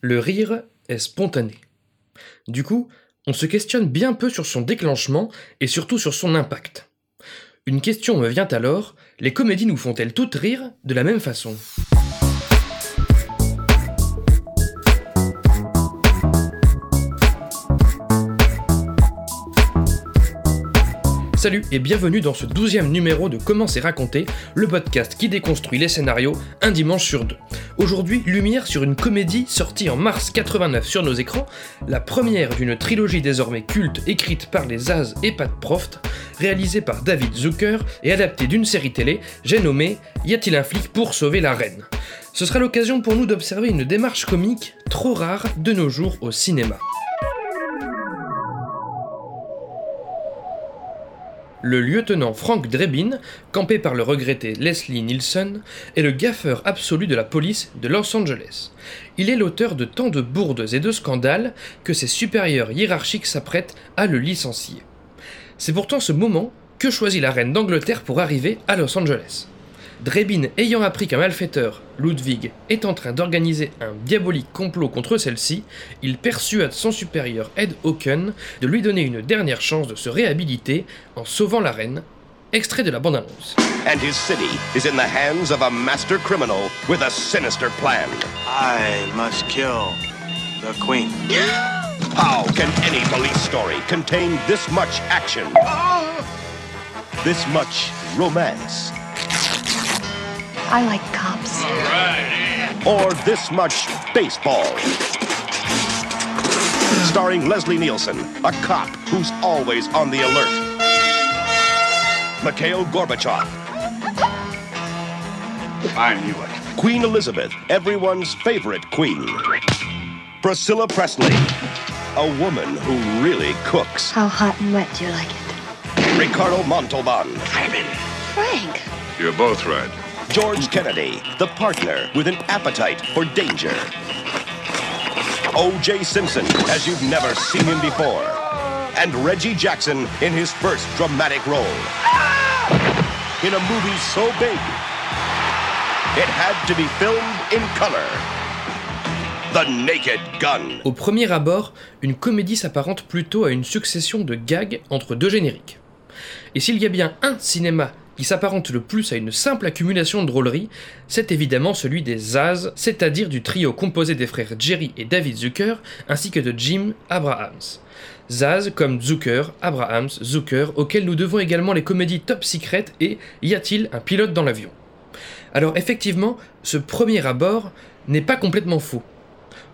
Le rire est spontané. Du coup, on se questionne bien peu sur son déclenchement et surtout sur son impact. Une question me vient alors, les comédies nous font-elles toutes rire de la même façon? Salut et bienvenue dans ce douzième numéro de Comment c'est raconté, le podcast qui déconstruit les scénarios un dimanche sur deux. Aujourd'hui, lumière sur une comédie sortie en mars 89 sur nos écrans, la première d'une trilogie désormais culte écrite par les As et Pat Proft, réalisée par David Zucker et adaptée d'une série télé, j'ai nommé Y a-t-il un flic pour sauver la reine? Ce sera l'occasion pour nous d'observer une démarche comique trop rare de nos jours au cinéma. Le lieutenant Frank Drebin, campé par le regretté Leslie Nielsen, est le gaffeur absolu de la police de Los Angeles. Il est l'auteur de tant de bourdes et de scandales que ses supérieurs hiérarchiques s'apprêtent à le licencier. C'est pourtant ce moment que choisit la reine d'Angleterre pour arriver à Los Angeles. Drebin ayant appris qu'un malfaiteur, Ludwig, est en train d'organiser un diabolique complot contre celle-ci, il persuade son supérieur Ed Hawken de lui donner une dernière chance de se réhabiliter en sauvant la reine. Extrait de la bande-annonce. And his city is in the hands of a master criminal with a sinister plan. I must kill the queen. How can any police story contain this much action? This much romance? I like cops. Or this much baseball? Starring Leslie Nielsen, a cop who's always on the alert. Mikhail Gorbachev, I knew it. Queen Elizabeth, everyone's favorite queen. Priscilla Presley, a woman who really cooks. How hot and wet do you like it? Ricardo Montalban, Frank. You're both right. George Kennedy, the partner with an appetite for danger. O.J. Simpson, as you've never seen him before. And Reggie Jackson in his first dramatic role. In a movie so big, it had to be filmed in color. The Naked Gun. Au premier abord, une comédie s'apparente plutôt à une succession de gags entre deux génériques. Et s'il y a bien un cinéma qui s'apparente le plus à une simple accumulation de drôleries, c'est évidemment celui des Zaz, c'est-à-dire du trio composé des frères Jerry et David Zucker, ainsi que de Jim Abrahams. Zaz comme Zucker, Abrahams, Zucker, auxquels nous devons également les comédies Top Secret et Y a-t-il un pilote dans l'avion? Alors effectivement, ce premier abord n'est pas complètement faux.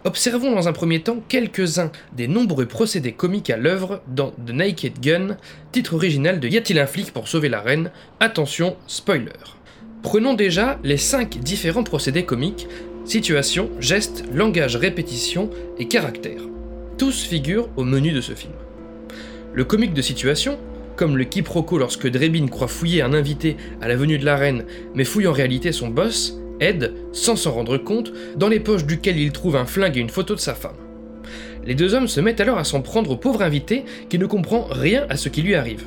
Observons dans un premier temps quelques-uns des nombreux procédés comiques à l'œuvre dans The Naked Gun, titre original de Y a-t-il un flic pour sauver la reine? Attention, spoiler. Prenons déjà les 5 différents procédés comiques situation, geste, langage, répétition et caractère. Tous figurent au menu de ce film. Le comique de situation, comme le quiproquo lorsque Drebin croit fouiller un invité à la venue de la reine, mais fouille en réalité son boss, Ed, sans s'en rendre compte, dans les poches duquel il trouve un flingue et une photo de sa femme. Les deux hommes se mettent alors à s'en prendre au pauvre invité qui ne comprend rien à ce qui lui arrive.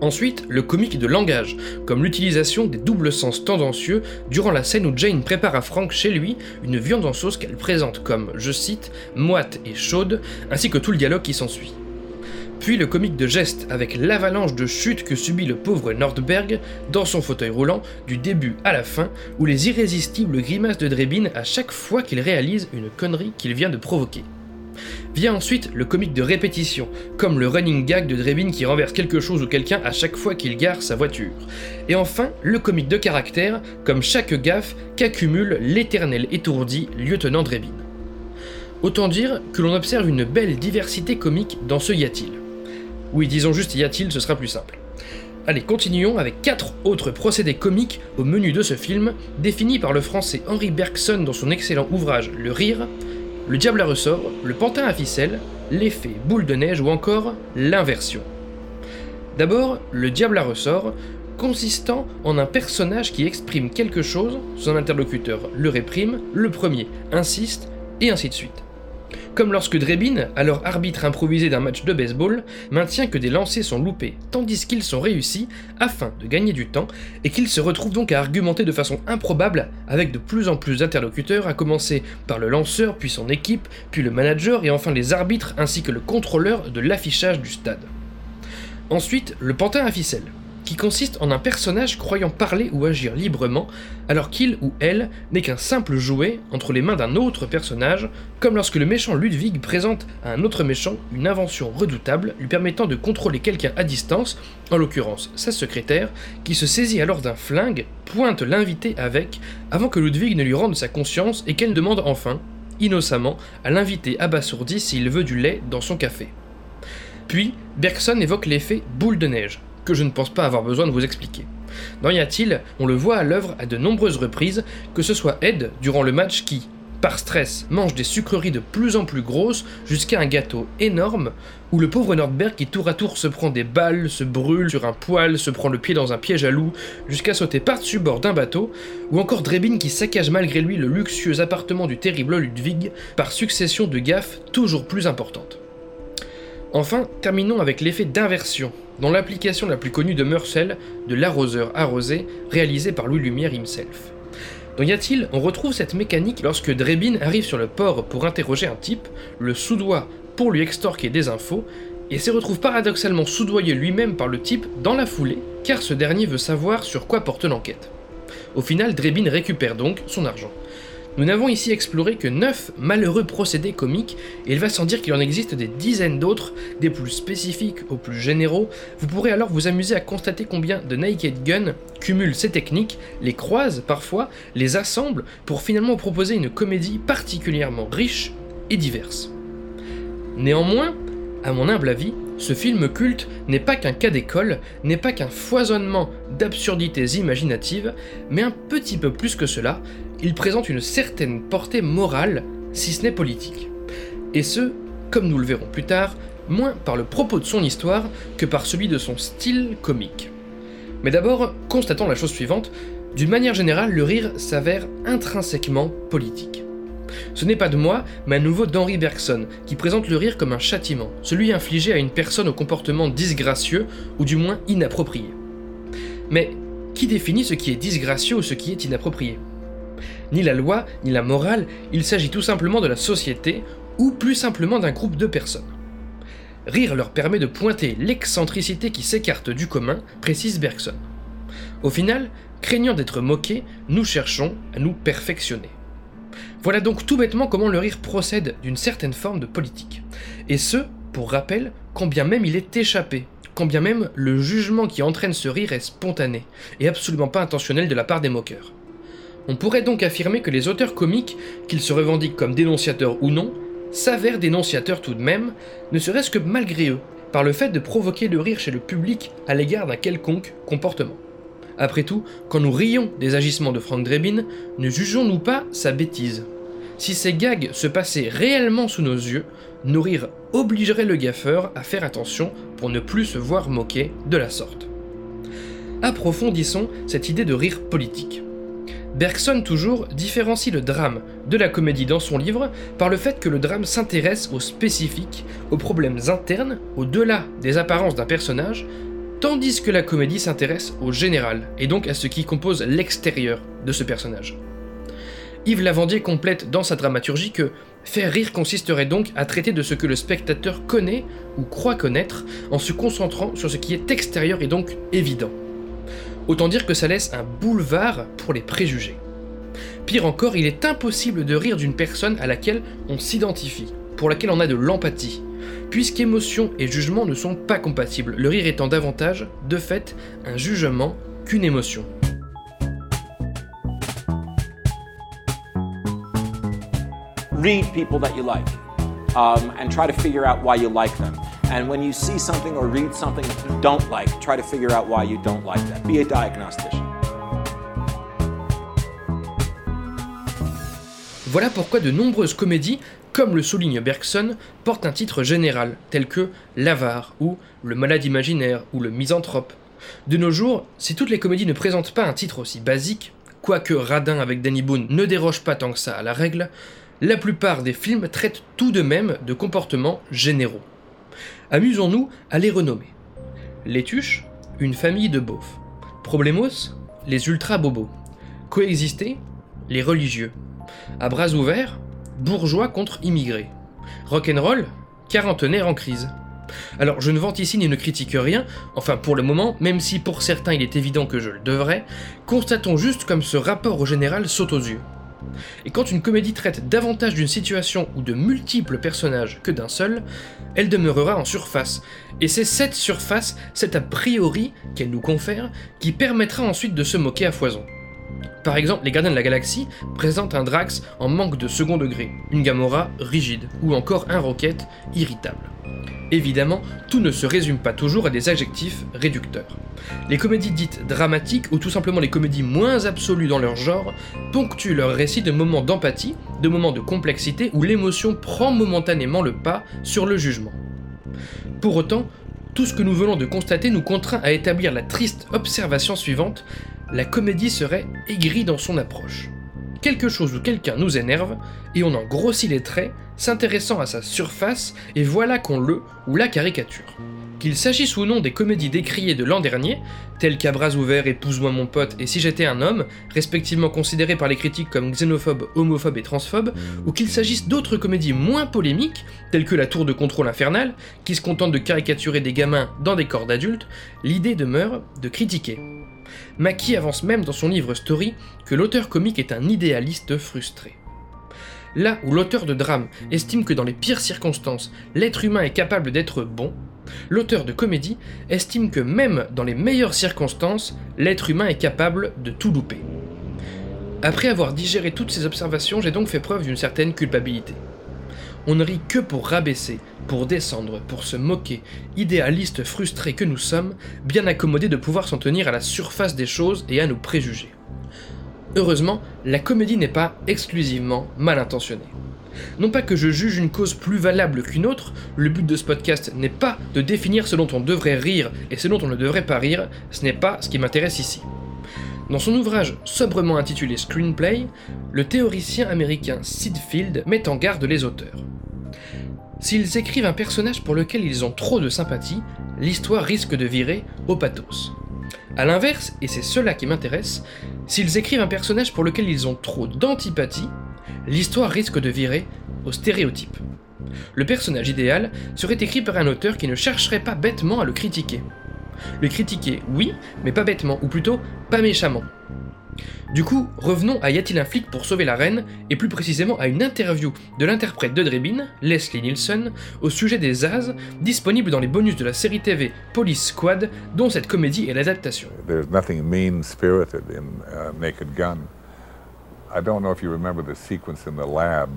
Ensuite, le comique de langage, comme l'utilisation des doubles sens tendancieux durant la scène où Jane prépare à Frank chez lui une viande en sauce qu'elle présente comme, je cite, moite et chaude, ainsi que tout le dialogue qui s'ensuit. Puis le comique de geste avec l'avalanche de chute que subit le pauvre Nordberg dans son fauteuil roulant du début à la fin, ou les irrésistibles grimaces de Drebin à chaque fois qu'il réalise une connerie qu'il vient de provoquer. Vient ensuite le comique de répétition, comme le running gag de Drebin qui renverse quelque chose ou quelqu'un à chaque fois qu'il gare sa voiture. Et enfin, le comique de caractère, comme chaque gaffe qu'accumule l'éternel étourdi lieutenant Drebin. Autant dire que l'on observe une belle diversité comique dans ce y a-t-il. Oui, disons juste y a-t-il, ce sera plus simple. Allez, continuons avec quatre autres procédés comiques au menu de ce film, définis par le français Henri Bergson dans son excellent ouvrage Le Rire, le diable à ressort, le pantin à ficelle, l'effet boule de neige ou encore l'inversion. D'abord, le diable à ressort, consistant en un personnage qui exprime quelque chose, son interlocuteur le réprime, le premier insiste, et ainsi de suite. Comme lorsque Drebin, alors arbitre improvisé d'un match de baseball, maintient que des lancers sont loupés tandis qu'ils sont réussis afin de gagner du temps et qu'il se retrouve donc à argumenter de façon improbable avec de plus en plus d'interlocuteurs, à commencer par le lanceur, puis son équipe, puis le manager et enfin les arbitres ainsi que le contrôleur de l'affichage du stade. Ensuite, le pantin à ficelle qui consiste en un personnage croyant parler ou agir librement, alors qu'il ou elle n'est qu'un simple jouet entre les mains d'un autre personnage, comme lorsque le méchant Ludwig présente à un autre méchant une invention redoutable lui permettant de contrôler quelqu'un à distance, en l'occurrence sa secrétaire, qui se saisit alors d'un flingue, pointe l'invité avec, avant que Ludwig ne lui rende sa conscience et qu'elle demande enfin, innocemment, à l'invité abasourdi s'il veut du lait dans son café. Puis, Bergson évoque l'effet boule de neige, que je ne pense pas avoir besoin de vous expliquer. Dans Y a-t-il, on le voit à l'œuvre à de nombreuses reprises, que ce soit Ed durant le match qui, par stress, mange des sucreries de plus en plus grosses jusqu'à un gâteau énorme, ou le pauvre Nordberg qui tour à tour se prend des balles, se brûle sur un poil, se prend le pied dans un piège à loup, jusqu'à sauter par-dessus bord d'un bateau, ou encore Drebin qui saccage malgré lui le luxueux appartement du terrible Ludwig par succession de gaffes toujours plus importantes. Enfin, terminons avec l'effet d'inversion, dans l'application la plus connue de Mersel, de l'arroseur arrosé, réalisé par Louis Lumière himself. Dans Y a-t-il, on retrouve cette mécanique lorsque Drebin arrive sur le port pour interroger un type, le soudoie pour lui extorquer des infos, et se retrouve paradoxalement soudoyé lui-même par le type dans la foulée, car ce dernier veut savoir sur quoi porte l'enquête. Au final, Drebin récupère donc son argent. Nous n'avons ici exploré que 9 malheureux procédés comiques, et il va sans dire qu'il en existe des dizaines d'autres, des plus spécifiques aux plus généraux. Vous pourrez alors vous amuser à constater combien de Naked Gun cumulent ces techniques, les croisent parfois, les assemblent pour finalement proposer une comédie particulièrement riche et diverse. Néanmoins, à mon humble avis, ce film culte n'est pas qu'un cas d'école, n'est pas qu'un foisonnement d'absurdités imaginatives, mais un petit peu plus que cela, il présente une certaine portée morale, si ce n'est politique. Et ce, comme nous le verrons plus tard, moins par le propos de son histoire que par celui de son style comique. Mais d'abord, constatons la chose suivante, d'une manière générale, le rire s'avère intrinsèquement politique. Ce n'est pas de moi, mais à nouveau d'Henri Bergson, qui présente le rire comme un châtiment, celui infligé à une personne au comportement disgracieux, ou du moins inapproprié. Mais qui définit ce qui est disgracieux ou ce qui est inapproprié? Ni la loi, ni la morale, il s'agit tout simplement de la société, ou plus simplement d'un groupe de personnes. Rire leur permet de pointer l'excentricité qui s'écarte du commun, précise Bergson. Au final, craignant d'être moqués, nous cherchons à nous perfectionner. Voilà donc tout bêtement comment le rire procède d'une certaine forme de politique. Et ce, pour rappel, quand bien même il est échappé, quand bien même le jugement qui entraîne ce rire est spontané, et absolument pas intentionnel de la part des moqueurs. On pourrait donc affirmer que les auteurs comiques, qu'ils se revendiquent comme dénonciateurs ou non, s'avèrent dénonciateurs tout de même, ne serait-ce que malgré eux, par le fait de provoquer le rire chez le public à l'égard d'un quelconque comportement. Après tout, quand nous rions des agissements de Frank Drebin, ne jugeons-nous pas sa bêtise? Si ces gags se passaient réellement sous nos yeux, nos rires obligeraient le gaffeur à faire attention pour ne plus se voir moquer de la sorte. Approfondissons cette idée de rire politique. Bergson toujours différencie le drame de la comédie dans son livre par le fait que le drame s'intéresse aux spécifiques, aux problèmes internes, au-delà des apparences d'un personnage, tandis que la comédie s'intéresse au général, et donc à ce qui compose l'extérieur de ce personnage. Yves Lavandier complète dans sa dramaturgie que faire rire consisterait donc à traiter de ce que le spectateur connaît ou croit connaître en se concentrant sur ce qui est extérieur et donc évident. Autant dire que ça laisse un boulevard pour les préjugés. Pire encore, il est impossible de rire d'une personne à laquelle on s'identifie, pour laquelle on a de l'empathie, puisqu'émotion et jugement ne sont pas compatibles, le rire étant davantage, de fait, un jugement qu'une émotion. Read people that you like um, and try to figure out why you like them. And when you see something or read something you don't like, try to figure out why you don't like that. Be a diagnostician. Voilà pourquoi de nombreuses comédies, comme le souligne Bergson, portent un titre général, tel que L'avare ou Le malade imaginaire ou Le misanthrope. De nos jours, si toutes les comédies ne présentent pas un titre aussi basique, quoique Radin avec Danny Boone ne déroge pas tant que ça à la règle, la plupart des films traitent tout de même de comportements généraux. Amusons-nous à les renommer. Les une famille de beaufs. Problemos, les ultra-bobos. Coexister, les religieux. À bras ouverts, bourgeois contre immigrés. Rock'n'roll, quarantenaire en crise. Alors je ne vante ici ni ne critique rien, enfin pour le moment, même si pour certains il est évident que je le devrais, constatons juste comme ce rapport au général saute aux yeux. Et quand une comédie traite davantage d'une situation ou de multiples personnages que d'un seul, elle demeurera en surface. Et c'est cette surface, cet a priori qu'elle nous confère, qui permettra ensuite de se moquer à foison. Par exemple, les Gardiens de la Galaxie présentent un Drax en manque de second degré, une Gamora rigide, ou encore un Rocket irritable. Évidemment, tout ne se résume pas toujours à des adjectifs réducteurs. Les comédies dites dramatiques, ou tout simplement les comédies moins absolues dans leur genre, ponctuent leur récit de moments d'empathie, de moments de complexité où l'émotion prend momentanément le pas sur le jugement. Pour autant, tout ce que nous venons de constater nous contraint à établir la triste observation suivante, la comédie serait aigrie dans son approche quelque chose ou quelqu'un nous énerve, et on en grossit les traits, s'intéressant à sa surface, et voilà qu'on le ou la caricature. Qu'il s'agisse ou non des comédies décriées de l'an dernier, telles qu'à bras ouverts, Épouse-moi mon pote et Si j'étais un homme, respectivement considérés par les critiques comme xénophobes, homophobes et transphobes, ou qu'il s'agisse d'autres comédies moins polémiques, telles que La Tour de contrôle infernal, qui se contentent de caricaturer des gamins dans des corps d'adultes, l'idée demeure de critiquer. Mackie avance même dans son livre Story que l'auteur comique est un idéaliste frustré. Là où l'auteur de drame estime que dans les pires circonstances, l'être humain est capable d'être bon, l'auteur de comédie estime que même dans les meilleures circonstances, l'être humain est capable de tout louper. Après avoir digéré toutes ces observations, j'ai donc fait preuve d'une certaine culpabilité. On ne rit que pour rabaisser, pour descendre, pour se moquer, idéalistes frustrés que nous sommes, bien accommodés de pouvoir s'en tenir à la surface des choses et à nos préjugés. Heureusement, la comédie n'est pas exclusivement mal intentionnée. Non pas que je juge une cause plus valable qu'une autre, le but de ce podcast n'est pas de définir ce dont on devrait rire et ce dont on ne devrait pas rire, ce n'est pas ce qui m'intéresse ici. Dans son ouvrage sobrement intitulé Screenplay, le théoricien américain Sid Field met en garde les auteurs. S'ils écrivent un personnage pour lequel ils ont trop de sympathie, l'histoire risque de virer au pathos. A l'inverse, et c'est cela qui m'intéresse, s'ils écrivent un personnage pour lequel ils ont trop d'antipathie, l'histoire risque de virer au stéréotype. Le personnage idéal serait écrit par un auteur qui ne chercherait pas bêtement à le critiquer. Le critiquer, oui, mais pas bêtement, ou plutôt pas méchamment. Du coup, revenons à Y a-t-il un flic pour sauver la reine, et plus précisément à une interview de l'interprète de Drebin, Leslie Nielsen, au sujet des As, disponible dans les bonus de la série TV Police Squad, dont cette comédie est l'adaptation. There's nothing mean-spirited in uh, Naked Gun. I don't know if you remember the sequence in the lab.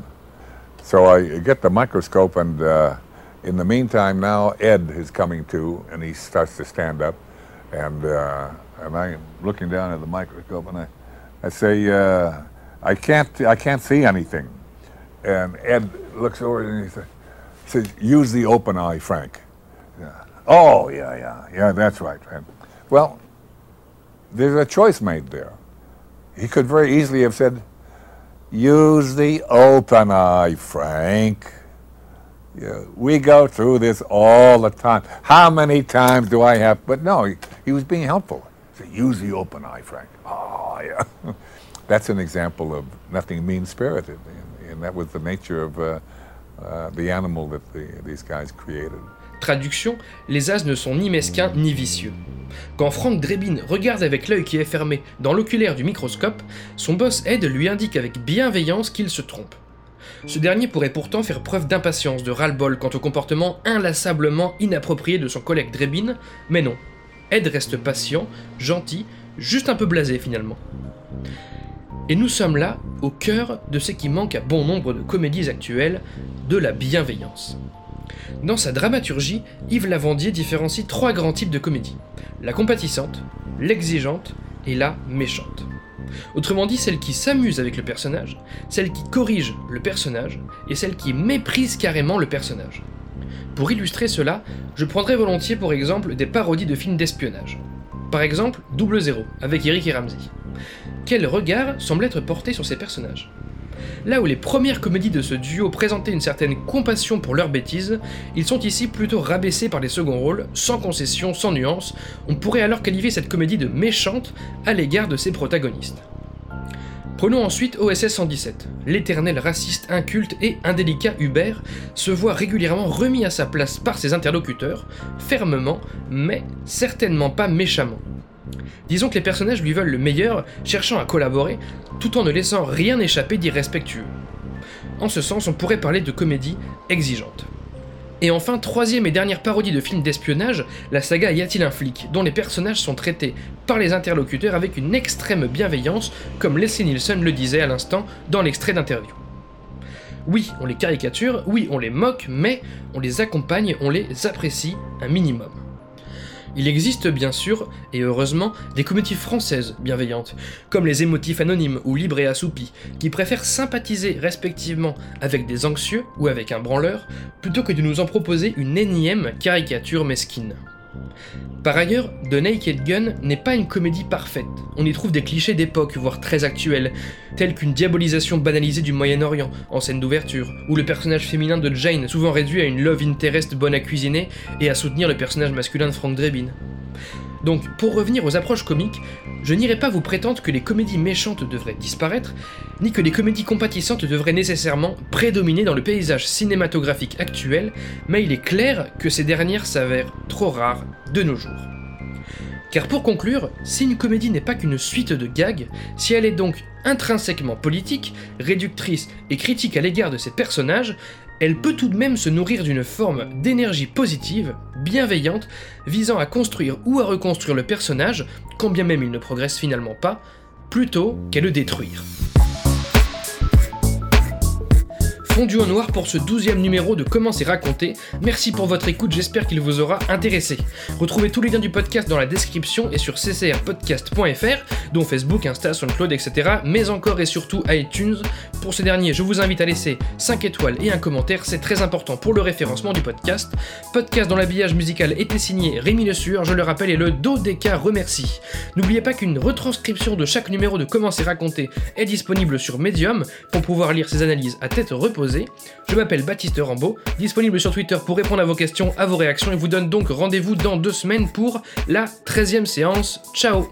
So I get the microscope and uh, in the meantime now Ed is coming to and he starts to stand up and uh, and I'm looking down at the microscope and I I say, uh, I can't, I can't see anything. And Ed looks over and he says, use the open eye, Frank. Yeah. Oh, yeah, yeah, yeah, that's right. And, well, there's a choice made there. He could very easily have said, use the open eye, Frank. Yeah, we go through this all the time. How many times do I have? But no, he, he was being helpful. He said, use the open eye, Frank. yeah. That's an example of nothing mean-spirited, and, and, that was the nature of uh, uh, the animal that the, these guys created. Traduction, les as ne sont ni mesquins ni vicieux. Quand Frank Drebin regarde avec l'œil qui est fermé dans l'oculaire du microscope, son boss Ed lui indique avec bienveillance qu'il se trompe. Ce dernier pourrait pourtant faire preuve d'impatience, de ras-le-bol quant au comportement inlassablement inapproprié de son collègue Drebin, mais non. Ed reste patient, gentil, juste un peu blasé finalement. Et nous sommes là, au cœur de ce qui manque à bon nombre de comédies actuelles, de la bienveillance. Dans sa dramaturgie, Yves Lavandier différencie trois grands types de comédies. La compatissante, l'exigeante et la méchante. Autrement dit, celle qui s'amuse avec le personnage, celle qui corrige le personnage, et celle qui méprise carrément le personnage. Pour illustrer cela, je prendrai volontiers pour exemple des parodies de films d'espionnage. Par exemple, Double Zéro, avec Eric et Ramsey. Quel regard semble être porté sur ces personnages? Là où les premières comédies de ce duo présentaient une certaine compassion pour leurs bêtises, ils sont ici plutôt rabaissés par les seconds rôles, sans concession, sans nuance. On pourrait alors qualifier cette comédie de méchante à l'égard de ses protagonistes. Prenons ensuite OSS 117. L'éternel raciste inculte et indélicat Hubert se voit régulièrement remis à sa place par ses interlocuteurs, fermement, mais certainement pas méchamment. Disons que les personnages lui veulent le meilleur, cherchant à collaborer, tout en ne laissant rien échapper d'irrespectueux. En ce sens, on pourrait parler de comédie exigeante. Et enfin, troisième et dernière parodie de film d'espionnage, la saga Y a-t-il un flic, dont les personnages sont traités par les interlocuteurs avec une extrême bienveillance, comme Leslie Nielsen le disait à l'instant dans l'extrait d'interview. Oui, on les caricature, oui, on les moque, mais on les accompagne, on les apprécie un minimum. Il existe bien sûr, et heureusement, des comédies françaises bienveillantes, comme les émotifs anonymes ou libres et assoupis, qui préfèrent sympathiser respectivement avec des anxieux ou avec un branleur, plutôt que de nous en proposer une énième caricature mesquine. Par ailleurs, The Naked Gun n'est pas une comédie parfaite. On y trouve des clichés d'époque, voire très actuels, tels qu'une diabolisation banalisée du Moyen-Orient en scène d'ouverture, ou le personnage féminin de Jane, souvent réduit à une love interest bonne à cuisiner et à soutenir le personnage masculin de Frank Drebin. Donc, pour revenir aux approches comiques, je n'irai pas vous prétendre que les comédies méchantes devraient disparaître, ni que les comédies compatissantes devraient nécessairement prédominer dans le paysage cinématographique actuel, mais il est clair que ces dernières s'avèrent trop rares de nos jours. Car pour conclure, si une comédie n'est pas qu'une suite de gags, si elle est donc intrinsèquement politique, réductrice et critique à l'égard de ses personnages, elle peut tout de même se nourrir d'une forme d'énergie positive, bienveillante, visant à construire ou à reconstruire le personnage, quand bien même il ne progresse finalement pas, plutôt qu'à le détruire. Fondu en noir pour ce douzième numéro de Comment c'est raconté. Merci pour votre écoute, j'espère qu'il vous aura intéressé. Retrouvez tous les liens du podcast dans la description et sur ccrpodcast.fr, dont Facebook, Insta, SoundCloud, etc. Mais encore et surtout iTunes. Pour ce dernier, je vous invite à laisser 5 étoiles et un commentaire, c'est très important pour le référencement du podcast. Podcast dont l'habillage musical était signé Rémi Le Sueur, je le rappelle, et le Dodeka remercie. N'oubliez pas qu'une retranscription de chaque numéro de Comment c'est raconté est disponible sur Medium pour pouvoir lire ses analyses à tête reposée je m'appelle Baptiste Rambaud, disponible sur Twitter pour répondre à vos questions, à vos réactions et vous donne donc rendez-vous dans deux semaines pour la 13e séance. Ciao